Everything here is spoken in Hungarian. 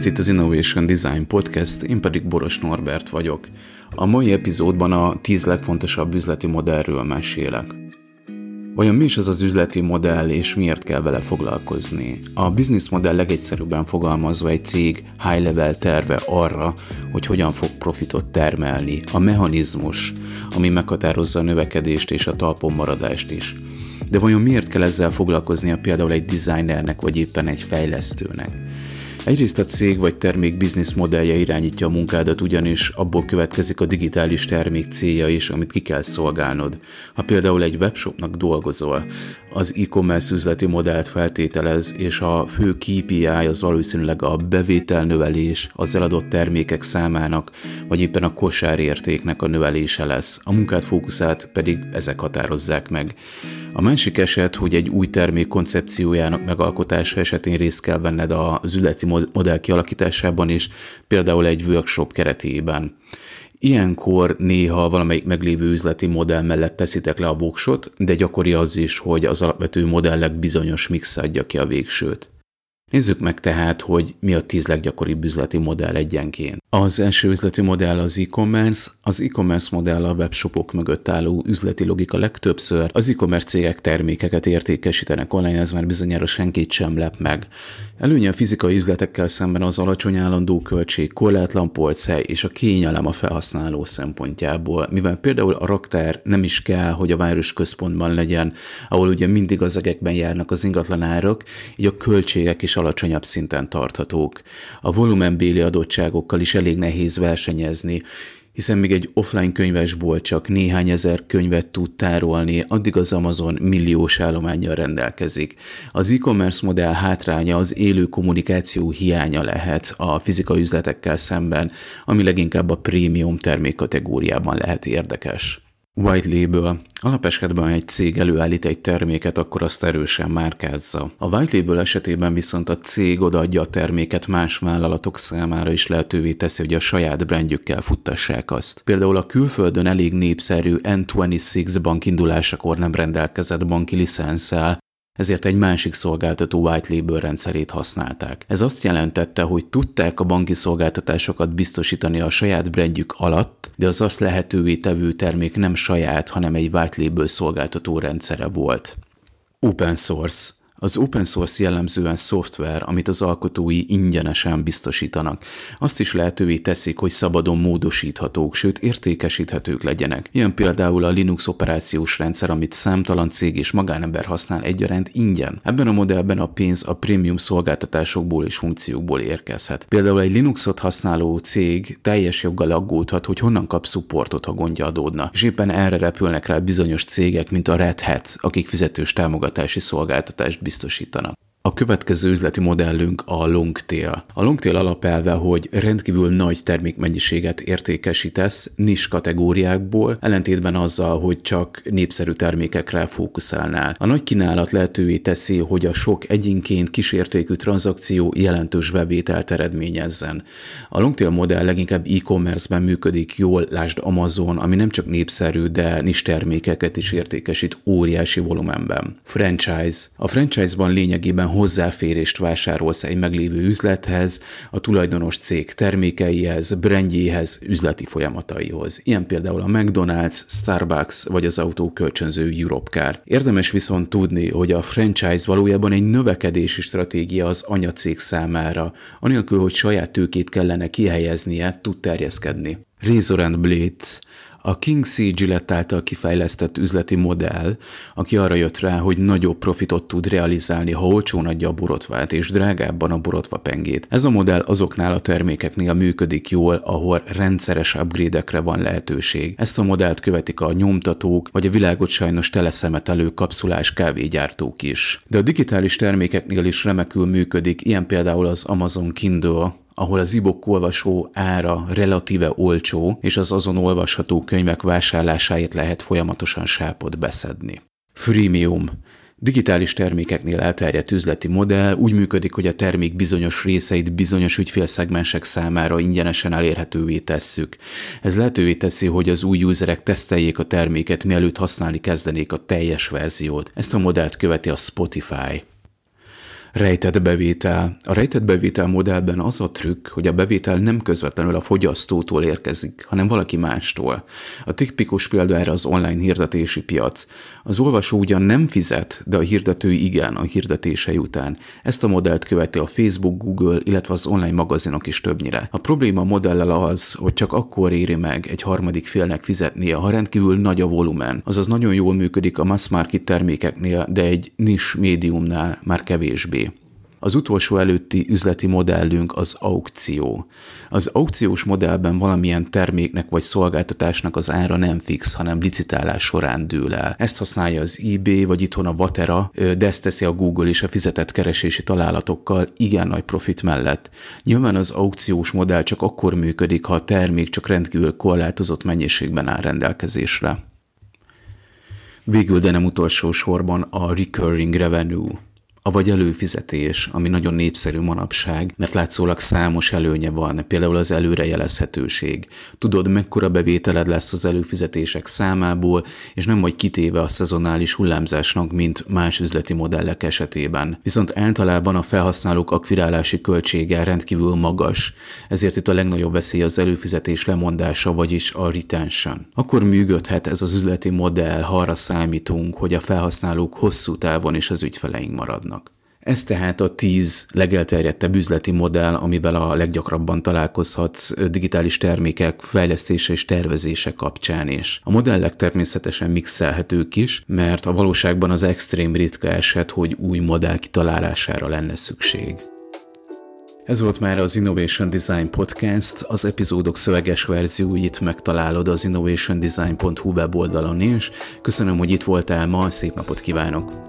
ez itt az Innovation Design Podcast, én pedig Boros Norbert vagyok. A mai epizódban a 10 legfontosabb üzleti modellről mesélek. Vajon mi is az az üzleti modell, és miért kell vele foglalkozni? A business modell legegyszerűbben fogalmazva egy cég high-level terve arra, hogy hogyan fog profitot termelni, a mechanizmus, ami meghatározza a növekedést és a talpon maradást is. De vajon miért kell ezzel foglalkoznia például egy designernek, vagy éppen egy fejlesztőnek? Egyrészt a cég vagy termék biznisz modellje irányítja a munkádat, ugyanis abból következik a digitális termék célja is, amit ki kell szolgálnod. Ha például egy webshopnak dolgozol, az e-commerce üzleti modellt feltételez, és a fő KPI az valószínűleg a bevételnövelés, az eladott termékek számának, vagy éppen a kosárértéknek a növelése lesz. A munkát fókuszát pedig ezek határozzák meg. A másik eset, hogy egy új termék koncepciójának megalkotása esetén részt kell venned az üzleti modell kialakításában is, például egy workshop keretében. Ilyenkor néha valamelyik meglévő üzleti modell mellett teszitek le a voksot, de gyakori az is, hogy az alapvető modellek bizonyos mix adja ki a végsőt. Nézzük meg tehát, hogy mi a tíz leggyakoribb üzleti modell egyenként. Az első üzleti modell az e-commerce. Az e-commerce modell a webshopok mögött álló üzleti logika legtöbbször. Az e-commerce cégek termékeket értékesítenek online, ez már bizonyára senkit sem lep meg. Előnye a fizikai üzletekkel szemben az alacsony állandó költség, korlátlan polchely és a kényelem a felhasználó szempontjából, mivel például a raktár nem is kell, hogy a város központban legyen, ahol ugye mindig az egekben járnak az ingatlan árak, így a költségek is alacsonyabb szinten tarthatók. A volumenbéli adottságokkal is elég nehéz versenyezni, hiszen még egy offline könyvesból csak néhány ezer könyvet tud tárolni, addig az Amazon milliós állományjal rendelkezik. Az e-commerce modell hátránya az élő kommunikáció hiánya lehet a fizikai üzletekkel szemben, ami leginkább a prémium termékkategóriában lehet érdekes. White Label. Alapesetben egy cég előállít egy terméket, akkor azt erősen márkázza. A White Label esetében viszont a cég odaadja a terméket más vállalatok számára is lehetővé teszi, hogy a saját brandjükkel futtassák azt. Például a külföldön elég népszerű N26 bank indulásakor nem rendelkezett banki licenszel, ezért egy másik szolgáltató white label rendszerét használták. Ez azt jelentette, hogy tudták a banki szolgáltatásokat biztosítani a saját brandjük alatt, de az azt lehetővé tevő termék nem saját, hanem egy white label szolgáltató rendszere volt. Open source az open source jellemzően szoftver, amit az alkotói ingyenesen biztosítanak. Azt is lehetővé teszik, hogy szabadon módosíthatók, sőt értékesíthetők legyenek. Ilyen például a Linux operációs rendszer, amit számtalan cég és magánember használ egyaránt ingyen. Ebben a modellben a pénz a prémium szolgáltatásokból és funkciókból érkezhet. Például egy Linuxot használó cég teljes joggal aggódhat, hogy honnan kap supportot, ha gondja adódna. És éppen erre repülnek rá bizonyos cégek, mint a Red Hat, akik fizetős támogatási szolgáltatást biztosítanak. A következő üzleti modellünk a longtail. A longtail alapelve, hogy rendkívül nagy termékmennyiséget értékesítesz nis kategóriákból, ellentétben azzal, hogy csak népszerű termékekre fókuszálnál. A nagy kínálat lehetővé teszi, hogy a sok egyénként kísértékű tranzakció jelentős bevételt eredményezzen. A longtail modell leginkább e-commerce-ben működik jól, lásd Amazon, ami nem csak népszerű, de nis termékeket is értékesít óriási volumenben. Franchise. A franchise-ban lényegében hozzáférést vásárolsz egy meglévő üzlethez, a tulajdonos cég termékeihez, brandjéhez, üzleti folyamataihoz. Ilyen például a McDonald's, Starbucks vagy az autókölcsönző Europcar. Érdemes viszont tudni, hogy a franchise valójában egy növekedési stratégia az anyacég számára, anélkül, hogy saját tőkét kellene kihelyeznie, tud terjeszkedni. Razor Blades a King C. Gillette által kifejlesztett üzleti modell, aki arra jött rá, hogy nagyobb profitot tud realizálni, ha olcsón adja a borotvát, és drágábban a borotva pengét. Ez a modell azoknál a termékeknél működik jól, ahol rendszeres upgrade-ekre van lehetőség. Ezt a modellt követik a nyomtatók, vagy a világot sajnos teleszemetelő kapszulás kávégyártók is. De a digitális termékeknél is remekül működik, ilyen például az Amazon Kindle, ahol az e-book olvasó ára relatíve olcsó, és az azon olvasható könyvek vásárlásáért lehet folyamatosan sápot beszedni. Freemium Digitális termékeknél elterjedt üzleti modell úgy működik, hogy a termék bizonyos részeit bizonyos ügyfélszegmensek számára ingyenesen elérhetővé tesszük. Ez lehetővé teszi, hogy az új userek teszteljék a terméket, mielőtt használni kezdenék a teljes verziót. Ezt a modellt követi a Spotify. Rejtett bevétel. A rejtett bevétel modellben az a trükk, hogy a bevétel nem közvetlenül a fogyasztótól érkezik, hanem valaki mástól. A tipikus példa erre az online hirdetési piac. Az olvasó ugyan nem fizet, de a hirdető igen a hirdetései után. Ezt a modellt követi a Facebook, Google, illetve az online magazinok is többnyire. A probléma a modellel az, hogy csak akkor éri meg egy harmadik félnek fizetnie, ha rendkívül nagy a volumen. Azaz nagyon jól működik a mass market termékeknél, de egy nis médiumnál már kevésbé. Az utolsó előtti üzleti modellünk az aukció. Az aukciós modellben valamilyen terméknek vagy szolgáltatásnak az ára nem fix, hanem licitálás során dől el. Ezt használja az eBay, vagy itthon a Vatera, de ezt teszi a Google is a fizetett keresési találatokkal igen nagy profit mellett. Nyilván az aukciós modell csak akkor működik, ha a termék csak rendkívül korlátozott mennyiségben áll rendelkezésre. Végül, de nem utolsó sorban a recurring revenue vagy előfizetés, ami nagyon népszerű manapság, mert látszólag számos előnye van, például az előrejelezhetőség. Tudod, mekkora bevételed lesz az előfizetések számából, és nem vagy kitéve a szezonális hullámzásnak, mint más üzleti modellek esetében. Viszont általában a felhasználók akvirálási költsége rendkívül magas, ezért itt a legnagyobb veszély az előfizetés lemondása, vagyis a retention. Akkor működhet ez az üzleti modell, ha arra számítunk, hogy a felhasználók hosszú távon is az ügyfeleink maradnak. Ez tehát a tíz legelterjedtebb üzleti modell, amivel a leggyakrabban találkozhatsz digitális termékek fejlesztése és tervezése kapcsán is. A modellek természetesen mixelhetők is, mert a valóságban az extrém ritka eset, hogy új modell kitalálására lenne szükség. Ez volt már az Innovation Design Podcast, az epizódok szöveges verzióit megtalálod az innovationdesign.hu weboldalon is. Köszönöm, hogy itt voltál ma, szép napot kívánok!